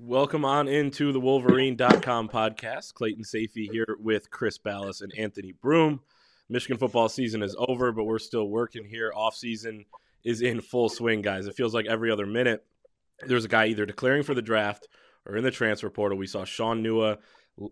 Welcome on into the Wolverine.com podcast. Clayton Sayfie here with Chris Balas and Anthony Broome. Michigan football season is over, but we're still working here. Off season is in full swing, guys. It feels like every other minute there's a guy either declaring for the draft or in the transfer portal. We saw Shaun Nua,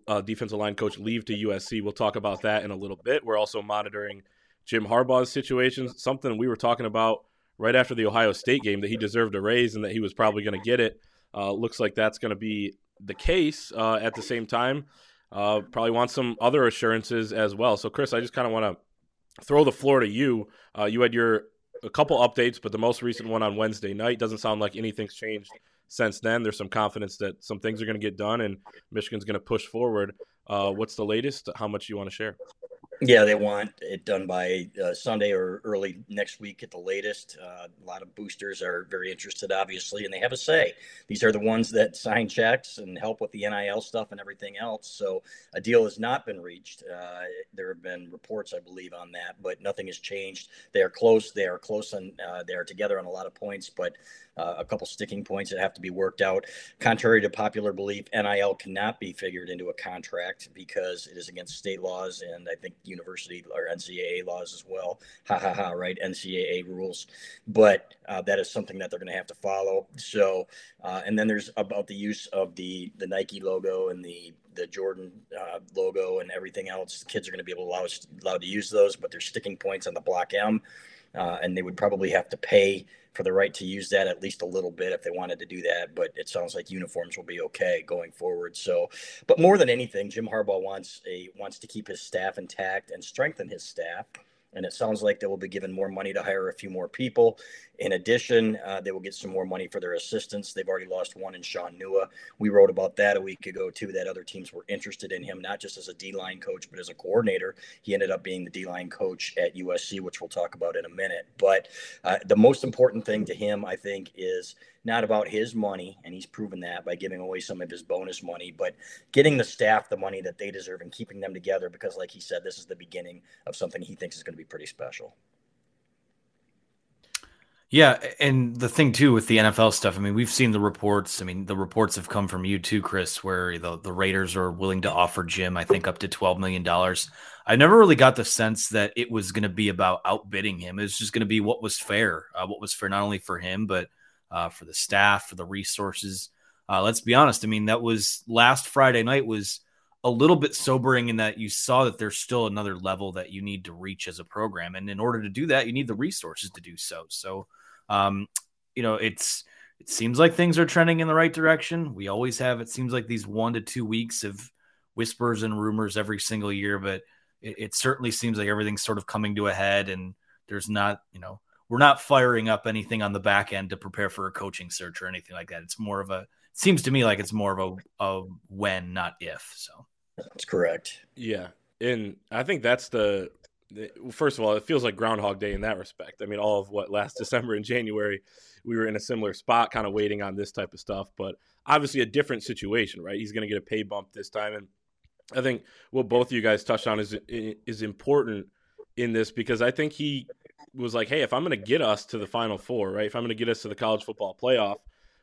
uh, defensive line coach, leave to USC. We'll talk about that in a little bit. We're also monitoring Jim Harbaugh's situation, something we were talking about right after the Ohio State game that he deserved a raise and that he was probably going to get it. Uh, looks like that's going to be the case. Uh, at the same time, uh, probably want some other assurances as well. So, Chris, I just kind of want to throw the floor to you. Uh, you had your a couple updates, but the most recent one on Wednesday night doesn't sound like anything's changed since then. There's some confidence that some things are going to get done and Michigan's going to push forward. Uh, what's the latest? How much you want to share? Yeah, they want it done by uh, Sunday or early next week at the latest. Uh, a lot of boosters are very interested, obviously, and they have a say. These are the ones that sign checks and help with the NIL stuff and everything else. So a deal has not been reached. Uh, there have been reports, I believe, on that, but nothing has changed. They are close. They are close, and uh, they are together on a lot of points, but uh, a couple sticking points that have to be worked out. Contrary to popular belief, NIL cannot be figured into a contract because it is against state laws and I think university or NCAA laws as well. Ha ha ha, right? NCAA rules. But uh, that is something that they're going to have to follow. So, uh, and then there's about the use of the the Nike logo and the the Jordan uh, logo and everything else. Kids are going to be able to allow allowed to use those, but there's sticking points on the Block M, uh, and they would probably have to pay for the right to use that at least a little bit if they wanted to do that. But it sounds like uniforms will be okay going forward. So, but more than anything, Jim Harbaugh wants a wants to keep his staff intact and strengthen his staff. And it sounds like they will be given more money to hire a few more people. In addition, uh, they will get some more money for their assistants. They've already lost one in Shaun Nua. We wrote about that a week ago, too, that other teams were interested in him, not just as a D line coach, but as a coordinator. He ended up being the D line coach at USC, which we'll talk about in a minute. But uh, the most important thing to him, I think, is not about his money, and he's proven that by giving away some of his bonus money, but getting the staff the money that they deserve and keeping them together because, like he said, this is the beginning of something he thinks is going to be pretty special. Yeah, and the thing too with the NFL stuff, I mean, we've seen the reports. I mean, the reports have come from you too, Chris, where the, the Raiders are willing to offer Jim, I think, up to twelve million dollars. I never really got the sense that it was going to be about outbidding him. It was just going to be what was fair, uh, what was fair not only for him but uh, for the staff, for the resources. Uh, let's be honest. I mean, that was last Friday night was a little bit sobering in that you saw that there's still another level that you need to reach as a program, and in order to do that, you need the resources to do so. So um, you know, it's it seems like things are trending in the right direction. We always have. It seems like these one to two weeks of whispers and rumors every single year, but it, it certainly seems like everything's sort of coming to a head, and there's not, you know, we're not firing up anything on the back end to prepare for a coaching search or anything like that. It's more of a. It seems to me like it's more of a, a when, not if. So that's correct. Yeah, and I think that's the first of all, it feels like Groundhog Day in that respect. I mean, all of what last December and January, we were in a similar spot, kind of waiting on this type of stuff. But obviously, a different situation, right? He's going to get a pay bump this time, and I think what both of you guys touched on is is important in this because I think he was like, "Hey, if I'm going to get us to the Final Four, right? If I'm going to get us to the college football playoff,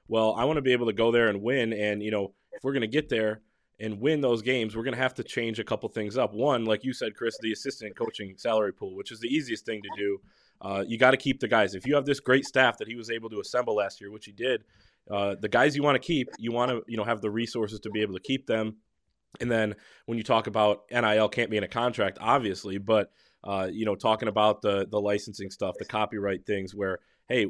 well, I want to be able to go there and win. And you know, if we're going to get there." And win those games, we're going to have to change a couple things up. One, like you said, Chris, the assistant coaching salary pool, which is the easiest thing to do. Uh, you got to keep the guys. If you have this great staff that he was able to assemble last year, which he did, uh, the guys you want to keep, you want to you know have the resources to be able to keep them. And then when you talk about NIL, can't be in a contract, obviously, but uh, you know talking about the the licensing stuff, the copyright things, where hey,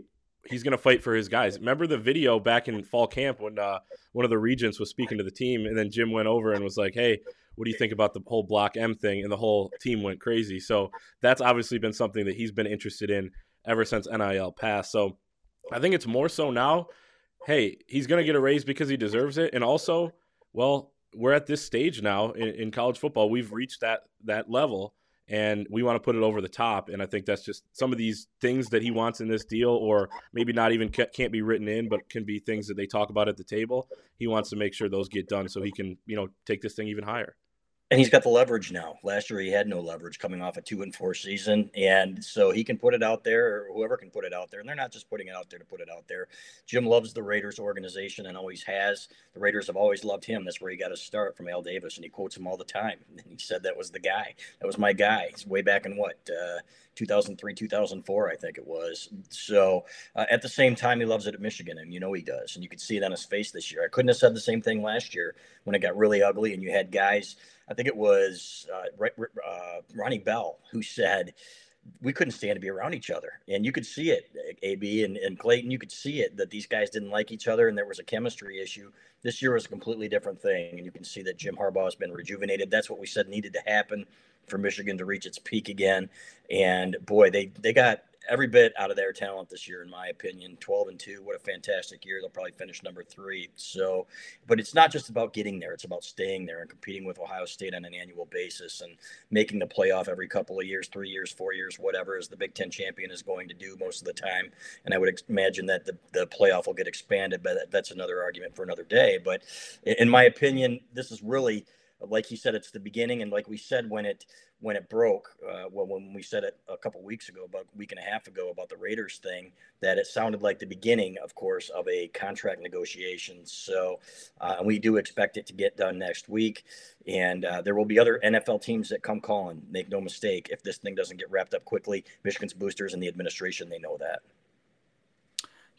he's going to fight for his guys. Remember the video back in fall camp when uh, one of the regents was speaking to the team, and then Jim went over and was like, "Hey, what do you think about the whole Block M thing?" And the whole team went crazy. So that's obviously been something that he's been interested in ever since NIL passed. So I think it's more so now. Hey, he's going to get a raise because he deserves it, and also, well, we're at this stage now in, in college football. We've reached that that level and we want to put it over the top. And I think that's just some of these things that he wants in this deal, or maybe not even can't be written in, but can be things that they talk about at the table. He wants to make sure those get done so he can, you know, take this thing even higher. And he's got the leverage now. Last year he had no leverage coming off a two and four season, and so he can put it out there, or whoever can put it out there. And they're not just putting it out there to put it out there. Jim loves the Raiders organization and always has. The Raiders have always loved him. That's where he got his start from Al Davis, and he quotes him all the time. And he said that was the guy. That was my guy. He's way back in what uh, 2003, 2004, I think it was. So uh, at the same time, he loves it at Michigan, and you know he does. And you could see it on his face this year. I couldn't have said the same thing last year when it got really ugly, and you had guys. I think it was uh, uh, Ronnie Bell who said we couldn't stand to be around each other. And you could see it, AB and, and Clayton, you could see it that these guys didn't like each other and there was a chemistry issue. This year was a completely different thing. And you can see that Jim Harbaugh has been rejuvenated. That's what we said needed to happen for Michigan to reach its peak again. And boy, they, they got every bit out of their talent this year, in my opinion. 12 and 2, what a fantastic year. They'll probably finish number three. So, but it's not just about getting there, it's about staying there and competing with Ohio State on an annual basis and making the playoff every couple of years, three years, four years, whatever, as the Big Ten champion is going to do most of the time. And I would imagine that the, the playoff will get expanded, but that's another argument for another day. But in my opinion, this is really like you said, it's the beginning, and like we said when it when it broke, uh, well, when we said it a couple weeks ago, about a week and a half ago, about the Raiders thing, that it sounded like the beginning, of course, of a contract negotiation. So, uh, we do expect it to get done next week, and uh, there will be other NFL teams that come calling. Make no mistake, if this thing doesn't get wrapped up quickly, Michigan's boosters and the administration they know that.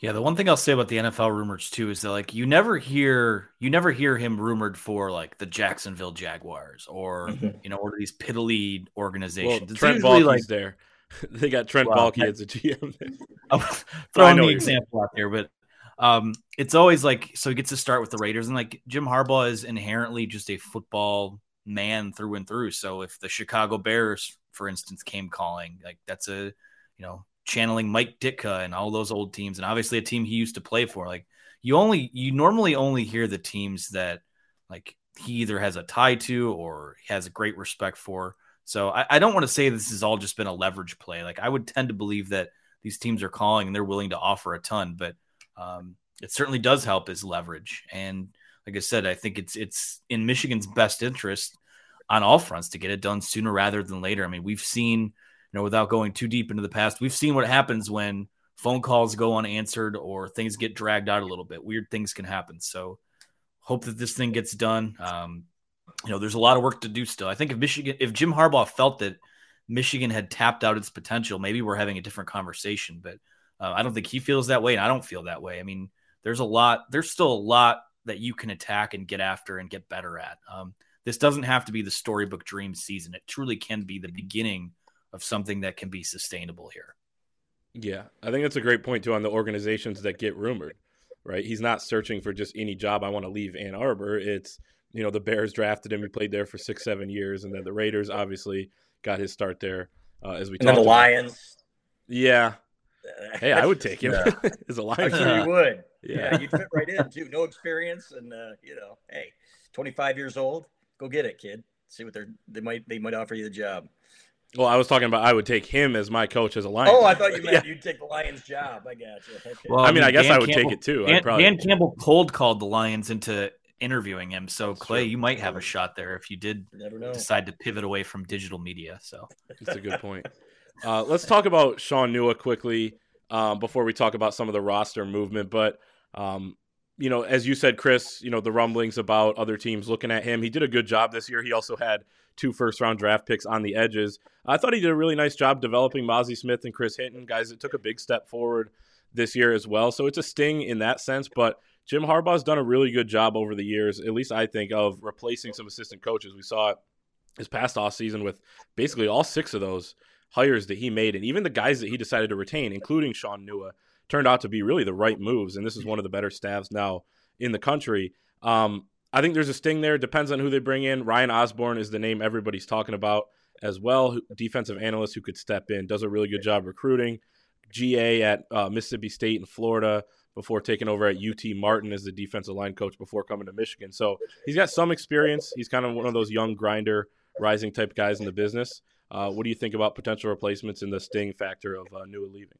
Yeah, the one thing I'll say about the NFL rumors too is that like you never hear you never hear him rumored for like the Jacksonville Jaguars or mm-hmm. you know or these piddly organizations. Well, Trent Baalke's like, there. they got Trent well, Baalke as a GM. I'm throwing the example out there, but um, it's always like so he gets to start with the Raiders and like Jim Harbaugh is inherently just a football man through and through. So if the Chicago Bears, for instance, came calling, like that's a you know channeling Mike Ditka and all those old teams, and obviously a team he used to play for. Like you only you normally only hear the teams that like he either has a tie to or has a great respect for. So I, I don't want to say this has all just been a leverage play. Like I would tend to believe that these teams are calling and they're willing to offer a ton, but um, it certainly does help as leverage. And like I said, I think it's it's in Michigan's best interest on all fronts to get it done sooner rather than later. I mean, we've seen know, without going too deep into the past, we've seen what happens when phone calls go unanswered or things get dragged out a little bit. Weird things can happen. So hope that this thing gets done. Um, you know, there's a lot of work to do still. I think if Michigan, if Jim Harbaugh felt that Michigan had tapped out its potential, maybe we're having a different conversation. But uh, I don't think he feels that way, and I don't feel that way. I mean, there's a lot. There's still a lot that you can attack and get after and get better at. Um, this doesn't have to be the storybook dream season. It truly can be the beginning of something that can be sustainable here. Yeah, I think that's a great point too on the organizations that get rumored, right? He's not searching for just any job. I want to leave Ann Arbor. It's you know the Bears drafted him. He played there for six, seven years, and then the Raiders obviously got his start there. Uh, as we and then the Lions. Yeah. Hey, I would take him yeah. as a Lions. I'm sure you would. Yeah. yeah, you'd fit right in too. No experience, and uh, you know, hey, 25 years old, go get it, kid. See what they're they might they might offer you the job. Well, I was talking about I would take him as my coach as a Lion. Oh, I thought you meant yeah. you'd take the Lions job. I got you. Okay. Well, I mean, I, guess Dan I would Campbell, take it too. Dan, probably... Dan, Campbell cold called the Lions into interviewing him. So Clay, true. you might have a shot there if you did decide to pivot away from digital media. So that's a good point. Uh, let's talk about Shaun Nua quickly um, before we talk about some of the roster movement. But um, you know, as you said, Chris, you know, the rumblings about other teams looking at him. He did a good job this year. He also had two first round draft picks on the edges. I thought he did a really nice job developing Mazi Smith and Chris Hinton, guys that took a big step forward this year as well. So it's a sting in that sense, but Jim Harbaugh's done a really good job over the years, at least I think, of replacing some assistant coaches. We saw it his past off season with basically all six of those hires that he made, and even the guys that he decided to retain, including Shaun Nua, turned out to be really the right moves. And this is one of the better staffs now in the country. Um, I think there's a sting there. Depends on who they bring in. Ryan Osborne is the name everybody's talking about as well. Defensive analyst who could step in, does a really good job recruiting. GA at uh, Mississippi State and Florida before taking over at UT Martin as the defensive line coach before coming to Michigan. So he's got some experience. He's kind of one of those young grinder, rising type guys in the business. Uh, what do you think about potential replacements in the sting factor of uh, Nua leaving?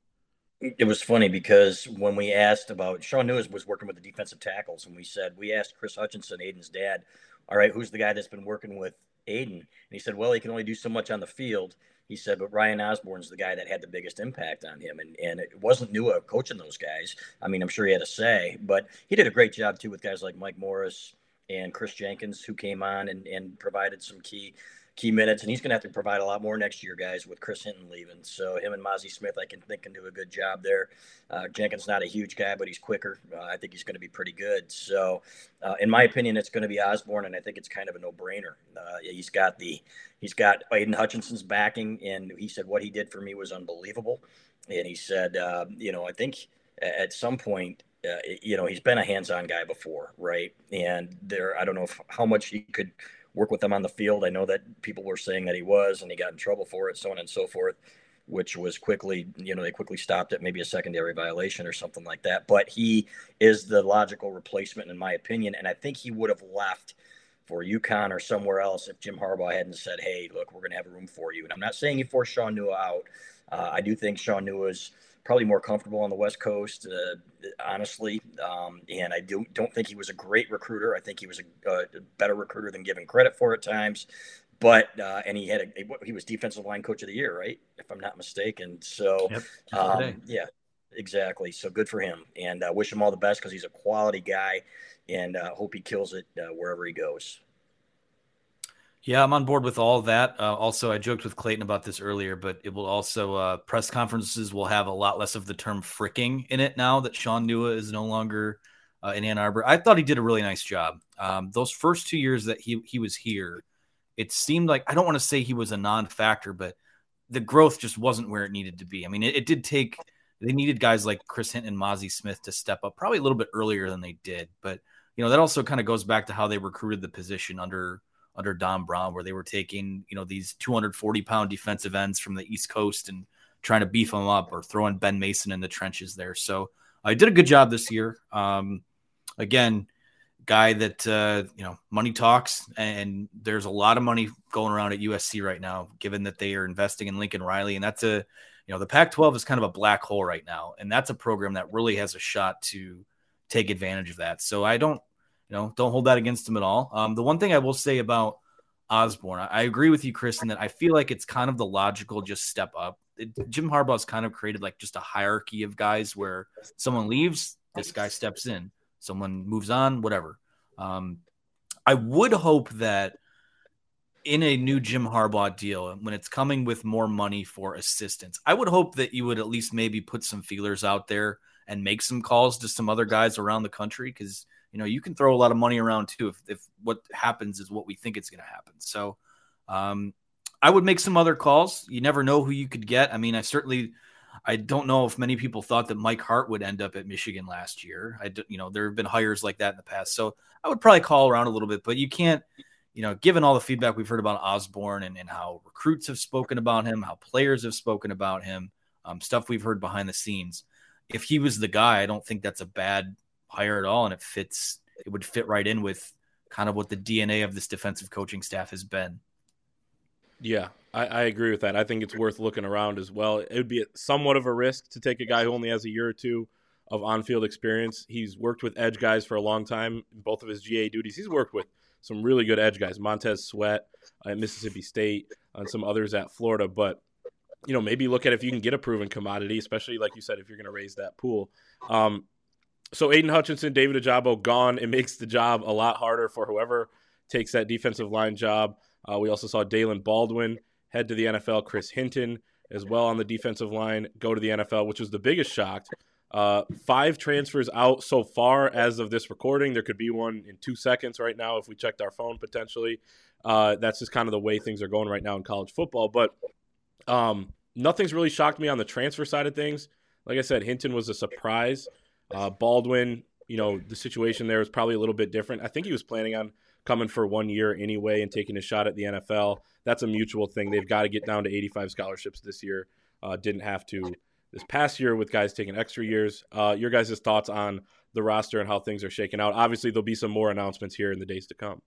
It was funny because when we asked about Shaun Nua was working with the defensive tackles, and we said we asked Chris Hutchinson, Aidan's dad, all right, who's the guy that's been working with Aidan? And he said, well, he can only do so much on the field. He said, but Ryan Osborne's the guy that had the biggest impact on him. And, and it wasn't Nua coaching those guys. I mean, I'm sure he had a say, but he did a great job too with guys like Mike Morris and Kris Jenkins, who came on and, and provided some key key minutes, and he's going to have to provide a lot more next year, guys, with Chris Hinton leaving. So him and Mazi Smith, I can think can do a good job there. Uh, Jenkins not a huge guy, but he's quicker. Uh, I think he's going to be pretty good. So, uh, in my opinion, it's going to be Osborne, and I think it's kind of a no-brainer. Uh, he's got the he's got Aidan Hutchinson's backing, and he said what he did for me was unbelievable. And he said, uh, you know, I think at some point. Uh, you know, he's been a hands-on guy before, right? And there, I don't know if, how much he could work with them on the field. I know that people were saying that he was, and he got in trouble for it, so on and so forth, which was quickly, you know, they quickly stopped it, maybe a secondary violation or something like that. But he is the logical replacement, in my opinion, and I think he would have left for UConn or somewhere else if Jim Harbaugh hadn't said, "Hey, look, we're going to have a room for you." And I'm not saying he forced Shaun Nua out. Uh, I do think Shaun Nua's probably more comfortable on the West Coast, uh, honestly. Um, and I do, don't think he was a great recruiter. I think he was a, a better recruiter than given credit for at times. But uh, and he had a, he was defensive line coach of the year, right? If I'm not mistaken. So yep, um, yeah, exactly. So good for him, and uh, wish him all the best because he's a quality guy, and uh, hope he kills it uh, wherever he goes. Yeah, I'm on board with all that. Uh, also, I joked with Clayton about this earlier, but it will also uh, press conferences will have a lot less of the term "fricking" in it now that Shaun Nua is no longer uh, in Ann Arbor. I thought he did a really nice job. Um, those first two years that he he was here, it seemed like I don't want to say he was a non-factor, but the growth just wasn't where it needed to be. I mean, it, it did take they needed guys like Chris Hinton and Mazi Smith to step up probably a little bit earlier than they did, but you know that also kind of goes back to how they recruited the position under under Don Brown, where they were taking, you know, these 240 pound defensive ends from the East Coast and trying to beef them up or throwing Ben Mason in the trenches there. So I did a good job this year. Um, again, guy that, uh, you know, money talks, and there's a lot of money going around at USC right now, given that they are investing in Lincoln Riley. And that's a, you know, the Pac 12 is kind of a black hole right now. And that's a program that really has a shot to take advantage of that. So I don't, you know, don't hold that against him at all. Um, the one thing I will say about Osborne, I, I agree with you, Chris, that I feel like it's kind of the logical just step up. It, Jim Harbaugh's kind of created like just a hierarchy of guys where someone leaves, this guy steps in, someone moves on, whatever. Um, I would hope that in a new Jim Harbaugh deal, when it's coming with more money for assistants, I would hope that you would at least maybe put some feelers out there and make some calls to some other guys around the country because you know, you can throw a lot of money around too if, if what happens is what we think it's going to happen. So um, I would make some other calls. You never know who you could get. I mean, I certainly, I don't know if many people thought that Mike Hart would end up at Michigan last year. I, you know, there have been hires like that in the past. So I would probably call around a little bit, but you can't, you know, given all the feedback we've heard about Osborne and, and how recruits have spoken about him, how players have spoken about him, um, stuff we've heard behind the scenes. If he was the guy, I don't think that's a bad hire at all, and it fits. It would fit right in with kind of what the DNA of this defensive coaching staff has been. Yeah, I, I, agree with that. I think it's worth looking around as well. It would be somewhat of a risk to take a guy who only has a year or two of on-field experience. He's worked with edge guys for a long time. both of his GA duties, he's worked with some really good edge guys. Montez Sweat at Mississippi State and some others at Florida. But you know, maybe look at if you can get a proven commodity, especially like you said, if you're going to raise that pool. Um, so Aidan Hutchinson, David Ojabo gone. It makes the job a lot harder for whoever takes that defensive line job. Uh, we also saw Daylen Baldwin head to the NFL. Chris Hinton as well on the defensive line go to the NFL, which was the biggest shock. Uh, five transfers out so far as of this recording. There could be one in two seconds right now if we checked our phone potentially. Uh, that's just kind of the way things are going right now in college football. But um, nothing's really shocked me on the transfer side of things. Like I said, Hinton was a surprise. Uh, Baldwin, you know, the situation there was probably a little bit different. I think he was planning on coming for one year anyway and taking a shot at the NFL. That's a mutual thing. They've got to get down to 85 scholarships this year. Uh, didn't have to this past year with guys taking extra years. Uh, your guys' thoughts on the roster and how things are shaking out? Obviously, there'll be some more announcements here in the days to come.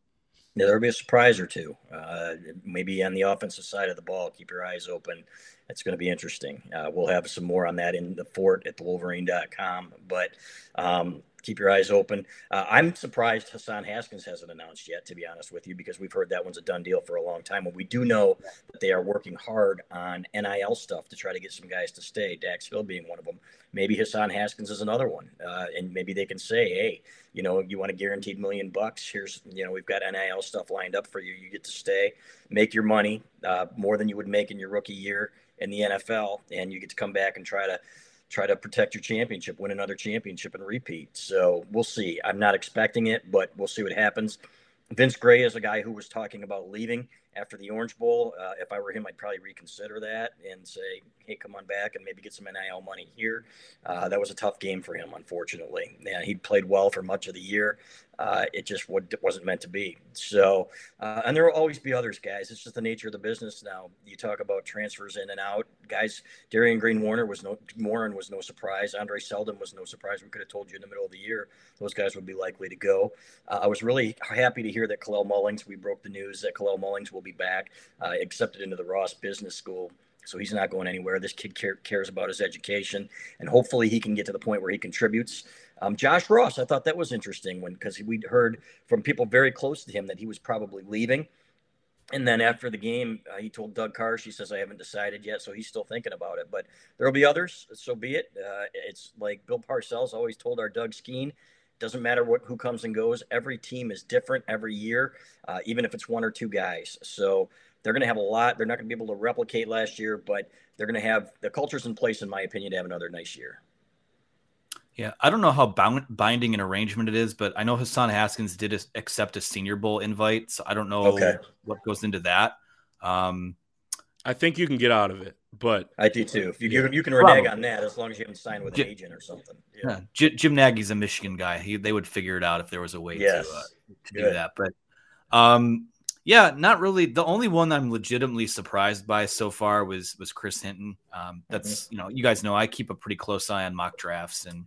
There'll be a surprise or two. Uh, maybe on the offensive side of the ball, keep your eyes open it's going to be interesting. Uh, we'll have some more on that in the fort at the wolverine.com. But um, keep your eyes open. Uh, I'm surprised Hassan Haskins hasn't announced yet, to be honest with you, because we've heard that one's a done deal for a long time. And we do know that they are working hard on NIL stuff to try to get some guys to stay. Dax Hill being one of them. Maybe Hassan Haskins is another one, uh, and maybe they can say, "Hey, you know, you want a guaranteed million bucks? Here's, you know, we've got NIL stuff lined up for you. You get to stay, make your money uh, more than you would make in your rookie year in the NFL, and you get to come back and try to." Try to protect your championship, win another championship, and repeat. So we'll see. I'm not expecting it, but we'll see what happens. Vince Gray is a guy who was talking about leaving after the Orange Bowl. Uh, if I were him, I'd probably reconsider that and say, hey, come on back and maybe get some NIL money here. Uh, that was a tough game for him, unfortunately. Yeah, he played well for much of the year. Uh, it just wasn't meant to be. So, uh, and there will always be others, guys. It's just the nature of the business now. You talk about transfers in and out, guys. Darion Green Warner was no Warren was no surprise. Andre Seldon was no surprise. We could have told you in the middle of the year those guys would be likely to go. Uh, I was really happy to hear that Kalel Mullings. We broke the news that Kalel Mullings will be back, uh, accepted into the Ross Business School. So he's not going anywhere. This kid care, cares about his education, and hopefully he can get to the point where he contributes. Um, Josh Ross, I thought that was interesting when because we'd heard from people very close to him that he was probably leaving. And then after the game, uh, he told Doug Karsch, he says, I haven't decided yet. So he's still thinking about it. But there'll be others. So be it. Uh, it's like Bill Parcells always told our Doug Skene doesn't matter what who comes and goes. Every team is different every year, uh, even if it's one or two guys. So they're going to have a lot. They're not going to be able to replicate last year, but they're going to have the cultures in place, in my opinion, to have another nice year. Yeah, I don't know how bound, binding an arrangement it is, but I know Hassan Haskins did accept a Senior Bowl invite, so I don't know okay. what goes into that. Um, I think you can get out of it, but I do too. If you yeah. you can renege on that as long as you haven't signed with an agent or something. Yeah, yeah. Jim Nagy's a Michigan guy. He, they would figure it out if there was a way yes. to, uh, to do that. But um, yeah, not really. The only one I'm legitimately surprised by so far was was Chris Hinton. Um, that's mm-hmm. you know, you guys know I keep a pretty close eye on mock drafts and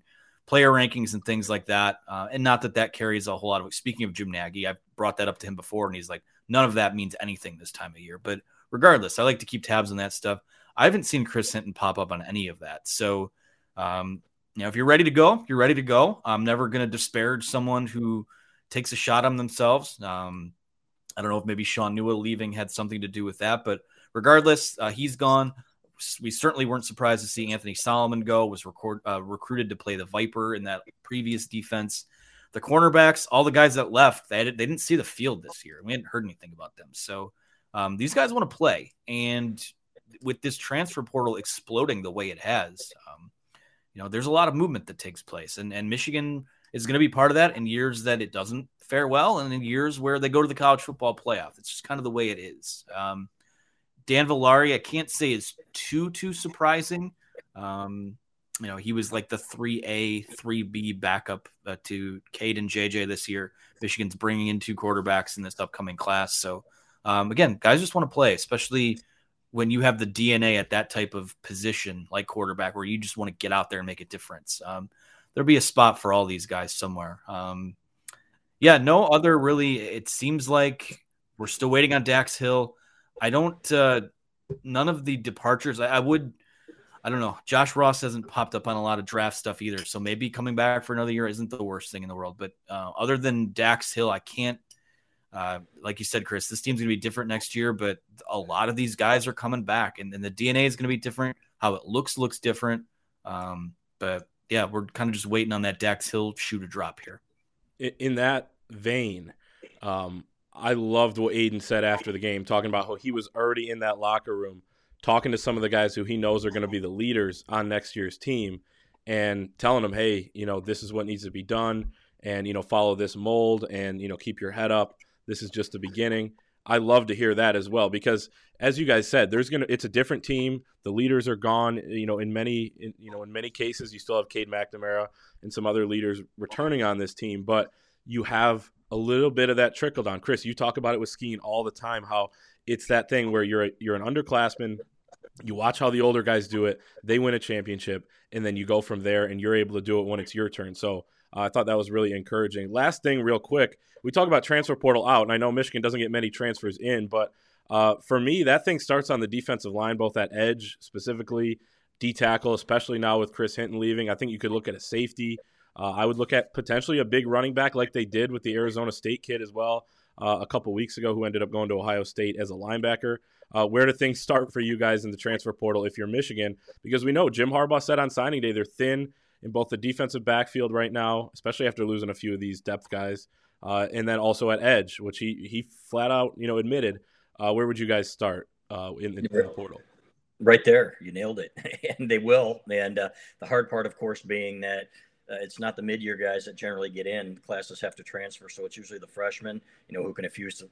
player rankings and things like that. Uh, and not that that carries a whole lot of. Speaking of Jim Nagy, I've brought that up to him before, and he's like, none of that means anything this time of year. But regardless, I like to keep tabs on that stuff. I haven't seen Chris Hinton pop up on any of that. So, um, you know, if you're ready to go, you're ready to go. I'm never going to disparage someone who takes a shot on themselves. Um, I don't know if maybe Shaun Nua leaving had something to do with that, but regardless, uh, he's gone. We certainly weren't surprised to see Anthony Solomon go. Was record, uh, recruited to play the Viper in that previous defense. The cornerbacks, all the guys that left, they, they didn't see the field this year. We hadn't heard anything about them. So um, these guys want to play, and with this transfer portal exploding the way it has, um, you know, there's a lot of movement that takes place, and and Michigan is going to be part of that in years that it doesn't fare well and in years where they go to the college football playoff. It's just kind of the way it is. Um, Dan Villari, I can't say is too too surprising. Um, you know, he was like the three A, three B backup uh, to Cade and JJ this year. Michigan's bringing in two quarterbacks in this upcoming class. So um, again, guys just want to play, especially when you have the DNA at that type of position like quarterback, where you just want to get out there and make a difference. Um, there'll be a spot for all these guys somewhere. Um, yeah, no other really. It seems like we're still waiting on Dax Hill. I don't. Uh, none of the departures. I, I, would. I don't know. Josh Ross hasn't popped up on a lot of draft stuff either, so maybe coming back for another year isn't the worst thing in the world. But uh, other than Dax Hill, I can't. Uh, like you said, Chris, this team's to be different next year, but a lot of these guys are coming back, and, and the DNA is to be different. How it looks looks different. Um, but yeah, we're kind of just waiting on that Dax Hill shoe to drop here. In that vein, um, I loved what Aidan said after the game, talking about how he was already in that locker room, talking to some of the guys who he knows are going to be the leaders on next year's team, and telling them, hey, you know, this is what needs to be done, and you know, follow this mold, and you know, keep your head up. This is just the beginning. I love to hear that as well because, as you guys said, there's gonna it's a different team. The leaders are gone. You know, in many in, you know in many cases, you still have Cade McNamara and some other leaders returning on this team, but you have a little bit of that trickle down. Chris, you talk about it with Skene all the time. How it's that thing where you're a, you're an underclassman. You watch how the older guys do it. They win a championship, and then you go from there, and you're able to do it when it's your turn. So uh, I thought that was really encouraging. Last thing, real quick, we talk about transfer portal out, and I know Michigan doesn't get many transfers in, but uh, for me, that thing starts on the defensive line, both at edge specifically, D tackle, especially now with Chris Hinton leaving. I think you could look at a safety. Uh, I would look at potentially a big running back like they did with the Arizona State kid as well uh, a couple weeks ago, who ended up going to Ohio State as a linebacker. Uh, where do things start for you guys in the transfer portal if you're Michigan? Because we know Jim Harbaugh said on signing day they're thin in both the defensive backfield right now, especially after losing a few of these depth guys, uh, and then also at edge, which he he flat out you know admitted. Uh, where would you guys start uh, in, in, the portal? Right there, you nailed it, and they will. And uh, the hard part, of course, being that uh, it's not the mid-year guys that generally get in. Classes have to transfer, so it's usually the freshmen, you know, who can afford to,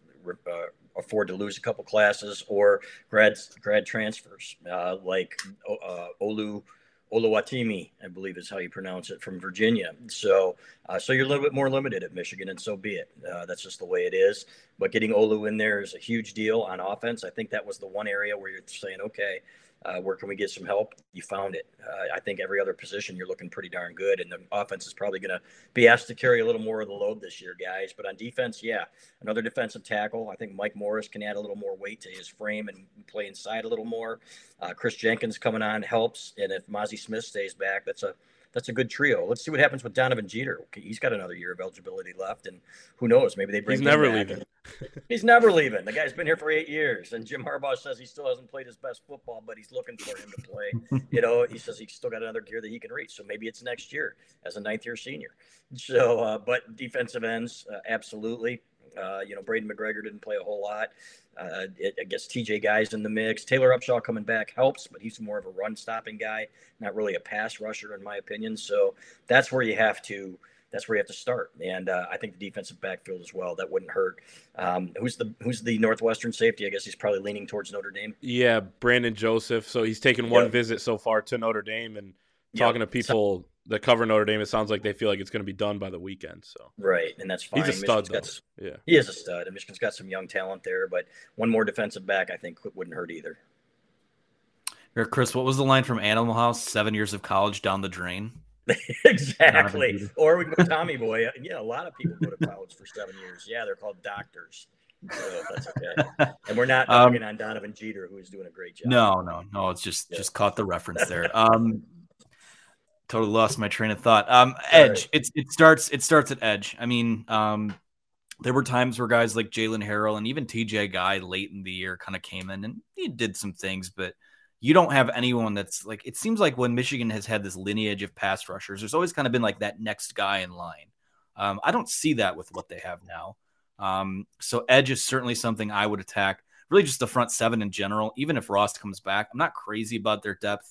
uh, afford to lose a couple classes or grad grad transfers, uh, like uh, Olu Oluwatimi, I believe is how you pronounce it, from Virginia. So, uh, so you're a little bit more limited at Michigan, and so be it. Uh, that's just the way it is. But getting Olu in there is a huge deal on offense. I think that was the one area where you're saying, okay, uh, where can we get some help? You found it. Uh, I think every other position you're looking pretty darn good, and the offense is probably going to be asked to carry a little more of the load this year, guys. But on defense, yeah, another defensive tackle. I think Mike Morris can add a little more weight to his frame and play inside a little more. Uh, Kris Jenkins coming on helps, and if Mazi Smith stays back, that's a that's a good trio. Let's see what happens with Donovan Jeter. He's got another year of eligibility left, and who knows? Maybe they bring. He's never leaving. he's never leaving. The guy's been here for eight years, and Jim Harbaugh says he still hasn't played his best football, but he's looking for him to play. you know, he says he's still got another gear that he can reach. So maybe it's next year as a ninth year senior. So, uh, but defensive ends, uh, absolutely. Uh, you know, Braiden McGregor didn't play a whole lot. Uh, it, I guess TJ Guy's in the mix. Taylor Upshaw coming back helps, but he's more of a run stopping guy, not really a pass rusher, in my opinion. So that's where you have to. That's where you have to start, and uh, I think the defensive backfield as well. That wouldn't hurt. Um, who's the Who's the Northwestern safety? I guess he's probably leaning towards Notre Dame. Yeah, Brandon Joseph. So he's taken one yep. visit so far to Notre Dame and talking yep. to people that cover Notre Dame, it sounds like they feel like it's going to be done by the weekend. So right, and that's fine. He's a stud, got, yeah. He is a stud. And Michigan's got some young talent there, but one more defensive back, I think, wouldn't hurt either. Here, Chris, what was the line from Animal House? Seven years of college down the drain. exactly. Or we go Tommy Boy. Yeah, a lot of people go to college for seven years. Yeah, they're called doctors. So that's okay. and we're not um, on Donovan Jeter, who is doing a great job. No, no, no. It's just yeah. just caught the reference there. Um, totally lost my train of thought. Um, Edge. Right. it starts. It starts at Edge. I mean, um, there were times where guys like Jaylen Harrell and even TJ Guy late in the year kind of came in and he did some things, but you don't have anyone that's like. It seems like when Michigan has had this lineage of pass rushers, there's always kind of been like that next guy in line. Um, I don't see that with what they have now. Um, so Edge is certainly something I would attack. Really, just the front seven in general. Even if Ross comes back, I'm not crazy about their depth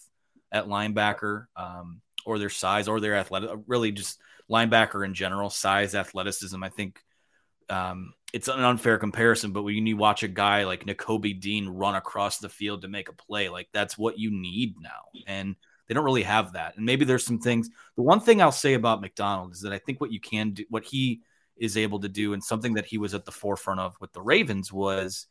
at linebacker. Um, or their size or their athletic, really just linebacker in general, size, athleticism. I think um, it's an unfair comparison, but when you watch a guy like Nakobe Dean run across the field to make a play, like that's what you need now. And they don't really have that. And maybe there's some things. The one thing I'll say about Macdonald is that I think what you can do, what he is able to do, and something that he was at the forefront of with the Ravens was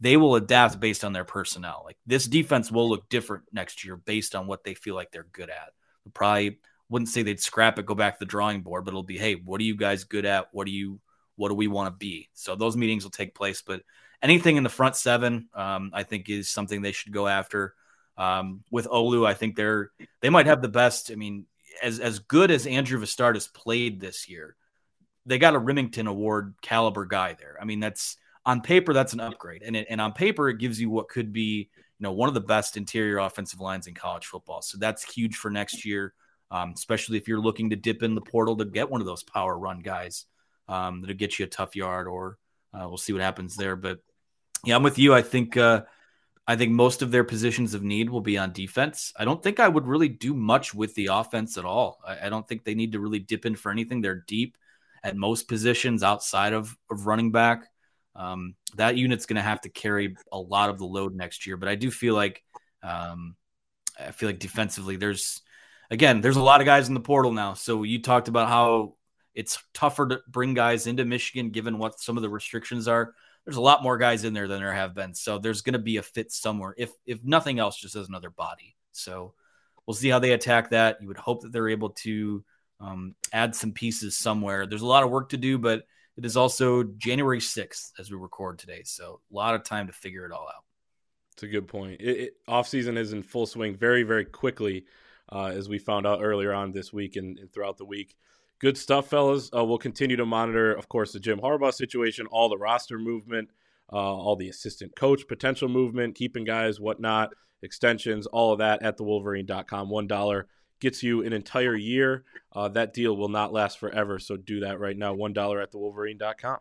they will adapt based on their personnel. Like this defense will look different next year based on what they feel like they're good at probably wouldn't say they'd scrap it, go back to the drawing board, but it'll be, hey, what are you guys good at? What do you what do we want to be? So those meetings will take place. But anything in the front seven, um, I think is something they should go after. Um, with Olu, I think they're they might have the best. I mean, as as good as Andrew Vastardis played this year, they got a Rimington Award caliber guy there. I mean, that's on paper that's an upgrade, and it, and on paper it gives you what could be you know, one of the best interior offensive lines in college football. So that's huge for next year, um, especially if you're looking to dip in the portal to get one of those power run guys um, that'll get you a tough yard, or uh, we'll see what happens there. But yeah, I'm with you. I think uh, I think most of their positions of need will be on defense. I don't think I would really do much with the offense at all. I, I don't think they need to really dip in for anything. They're deep at most positions outside of, of running back. Um, that unit's going to have to carry a lot of the load next year. But I do feel like, um, I feel like defensively, there's again, there's a lot of guys in the portal now. So you talked about how it's tougher to bring guys into Michigan given what some of the restrictions are. There's a lot more guys in there than there have been. So there's going to be a fit somewhere, if if nothing else, just as another body. So we'll see how they attack that. You would hope that they're able to um, add some pieces somewhere. There's a lot of work to do, but it is also January 6th as we record today. So a lot of time to figure it all out. It's a good point. It, it, off season is in full swing very, very quickly, uh, as we found out earlier on this week and, and, throughout the week. Good stuff, fellas. Uh, we'll continue to monitor, of course, the Jim Harbaugh situation, all the roster movement, uh, all the assistant coach potential movement, keeping guys, whatnot, extensions, all of that at thewolverine.com. $1 gets you an entire year. Uh, that deal will not last forever, so do that right now. $1 at thewolverine.com.